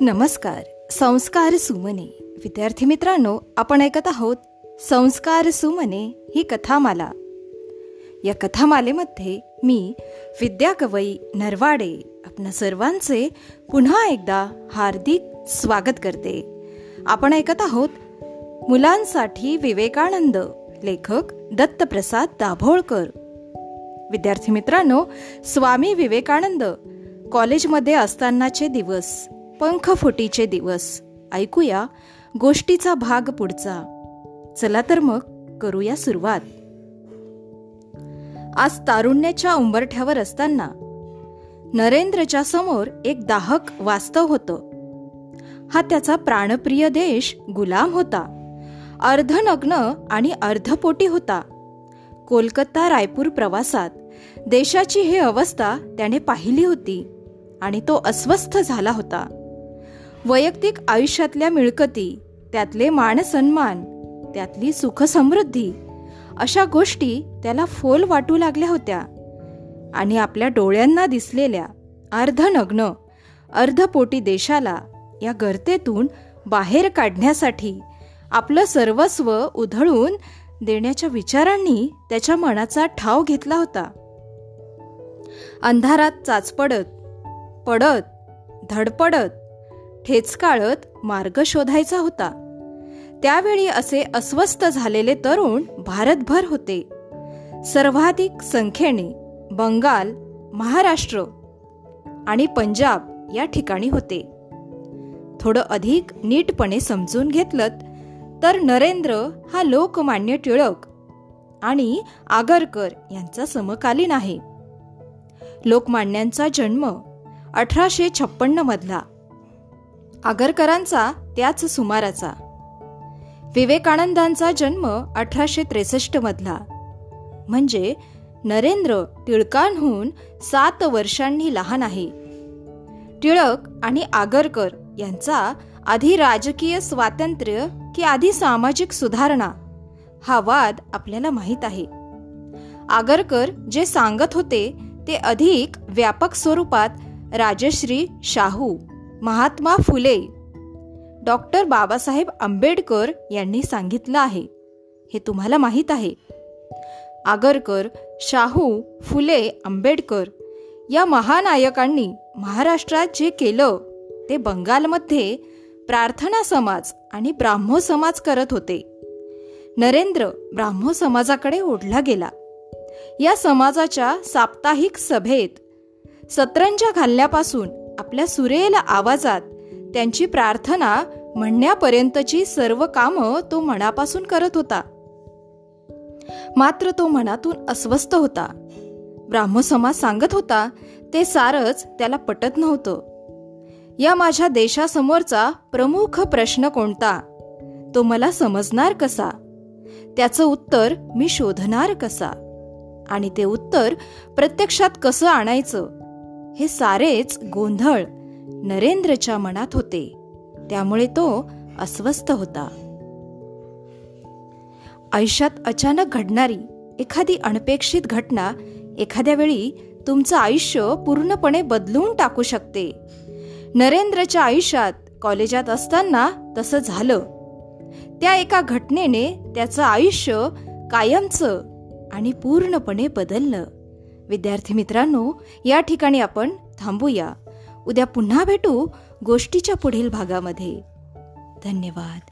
नमस्कार. संस्कार सुमने. विद्यार्थी मित्रांनो आपण ऐकत आहोत संस्कार सुमने ही कथामाला. या कथामालेमध्ये मी विद्या कवई नरवाडे आपणा सर्वांचे पुन्हा एकदा हार्दिक स्वागत करते. आपण ऐकत आहोत मुलांसाठी विवेकानंद लेखक दत्तप्रसाद दाभोळकर. विद्यार्थी मित्रांनो स्वामी विवेकानंद कॉलेजमध्ये असतानाचे दिवस. पंखफुटीचे दिवस. ऐकूया गोष्टीचा भाग पुढचा. चला तर मग करूया सुरुवात. आज तारुण्याच्या उंबरठ्यावर असताना नरेंद्रच्या समोर एक दाहक वास्तव होतं. हा त्याचा प्राणप्रिय देश गुलाम होता. अर्धनग्न आणि अर्धपोटी होता. कोलकाता रायपूर प्रवासात देशाची ही अवस्था त्याने पाहिली होती आणि तो अस्वस्थ झाला होता. वैयक्तिक आयुष्यातल्या मिळकती त्यातले मानसन्मान त्यातली सुखसमृद्धी अशा गोष्टी त्याला फोल वाटू लागल्या होत्या. आणि आपल्या डोळ्यांना दिसलेल्या अर्धनग्न अर्धपोटी देशाला या गर्तेतून बाहेर काढण्यासाठी आपलं सर्वस्व उधळून देण्याच्या विचारांनी त्याच्या मनाचा ठाव घेतला होता. अंधारात चाचपडत पडत धडपडत ठेचकाळत मार्ग शोधायचा होता. त्यावेळी असे अस्वस्थ झालेले तरुण भारतभर होते. सर्वाधिक संख्येने बंगाल महाराष्ट्र आणि पंजाब या ठिकाणी होते. थोडं अधिक नीटपणे समजून घेतलं तर नरेंद्र हा लोकमान्य टिळक आणि आगरकर यांचा समकालीन आहे. लोकमान्यांचा जन्म अठराशे छप्पन्न मधला. आगरकरांचा त्याच सुमाराचा. विवेकानंदांचा जन्म अठराशे त्रेसष्ट मधला. म्हणजे नरेंद्र टिळकांहून सात वर्षांनी लहान आहे. टिळक आणि आगरकर यांचा आधी राजकीय स्वातंत्र्य की आधी सामाजिक सुधारणा हा वाद आपल्याला माहीत आहे. आगरकर जे सांगत होते ते अधिक व्यापक स्वरूपात राजश्री शाहू. महात्मा फुले. डॉक्टर बाबासाहेब आंबेडकर यांनी सांगितलं आहे. हे तुम्हाला माहीत आहे. आगरकर शाहू फुले आंबेडकर या महानायकांनी महाराष्ट्रात जे केलं. ते बंगालमध्ये प्रार्थना समाज आणि ब्राह्मो समाज करत होते. नरेंद्र ब्राह्मो समाजाकडे ओढला गेला. या समाजाच्या साप्ताहिक सभेत सतरंजा घालण्यापासून आपल्या सुरेल आवाजात त्यांची प्रार्थना म्हणण्यापर्यंतची सर्व कामं तो मनापासून करत होता. मात्र तो मनातून अस्वस्थ होता. ब्राह्मसमाज सांगत होता ते सारच त्याला पटत नव्हतं. या माझ्या देशासमोरचा प्रमुख प्रश्न कोणता? तो मला समजणार कसा? त्याचं उत्तर मी शोधणार कसा? आणि ते उत्तर प्रत्यक्षात कसं आणायचं? हे सारेच गोंधळ नरेंद्रच्या मनात होते. त्यामुळे तो अस्वस्थ होता. आयुष्यात अचानक घडणारी एखादी अनपेक्षित घटना एखाद्या वेळी तुमचं आयुष्य पूर्णपणे बदलून टाकू शकते. नरेंद्रच्या आयुष्यात कॉलेजात असताना तसं झालं. त्या एका घटनेने त्याचं आयुष्य कायमचं आणि पूर्णपणे बदललं. विद्यार्थी मित्रांनो या ठिकाणी आपण थांबूया. उद्या पुन्हा भेटू गोष्टीच्या पुढील भागामध्ये. धन्यवाद.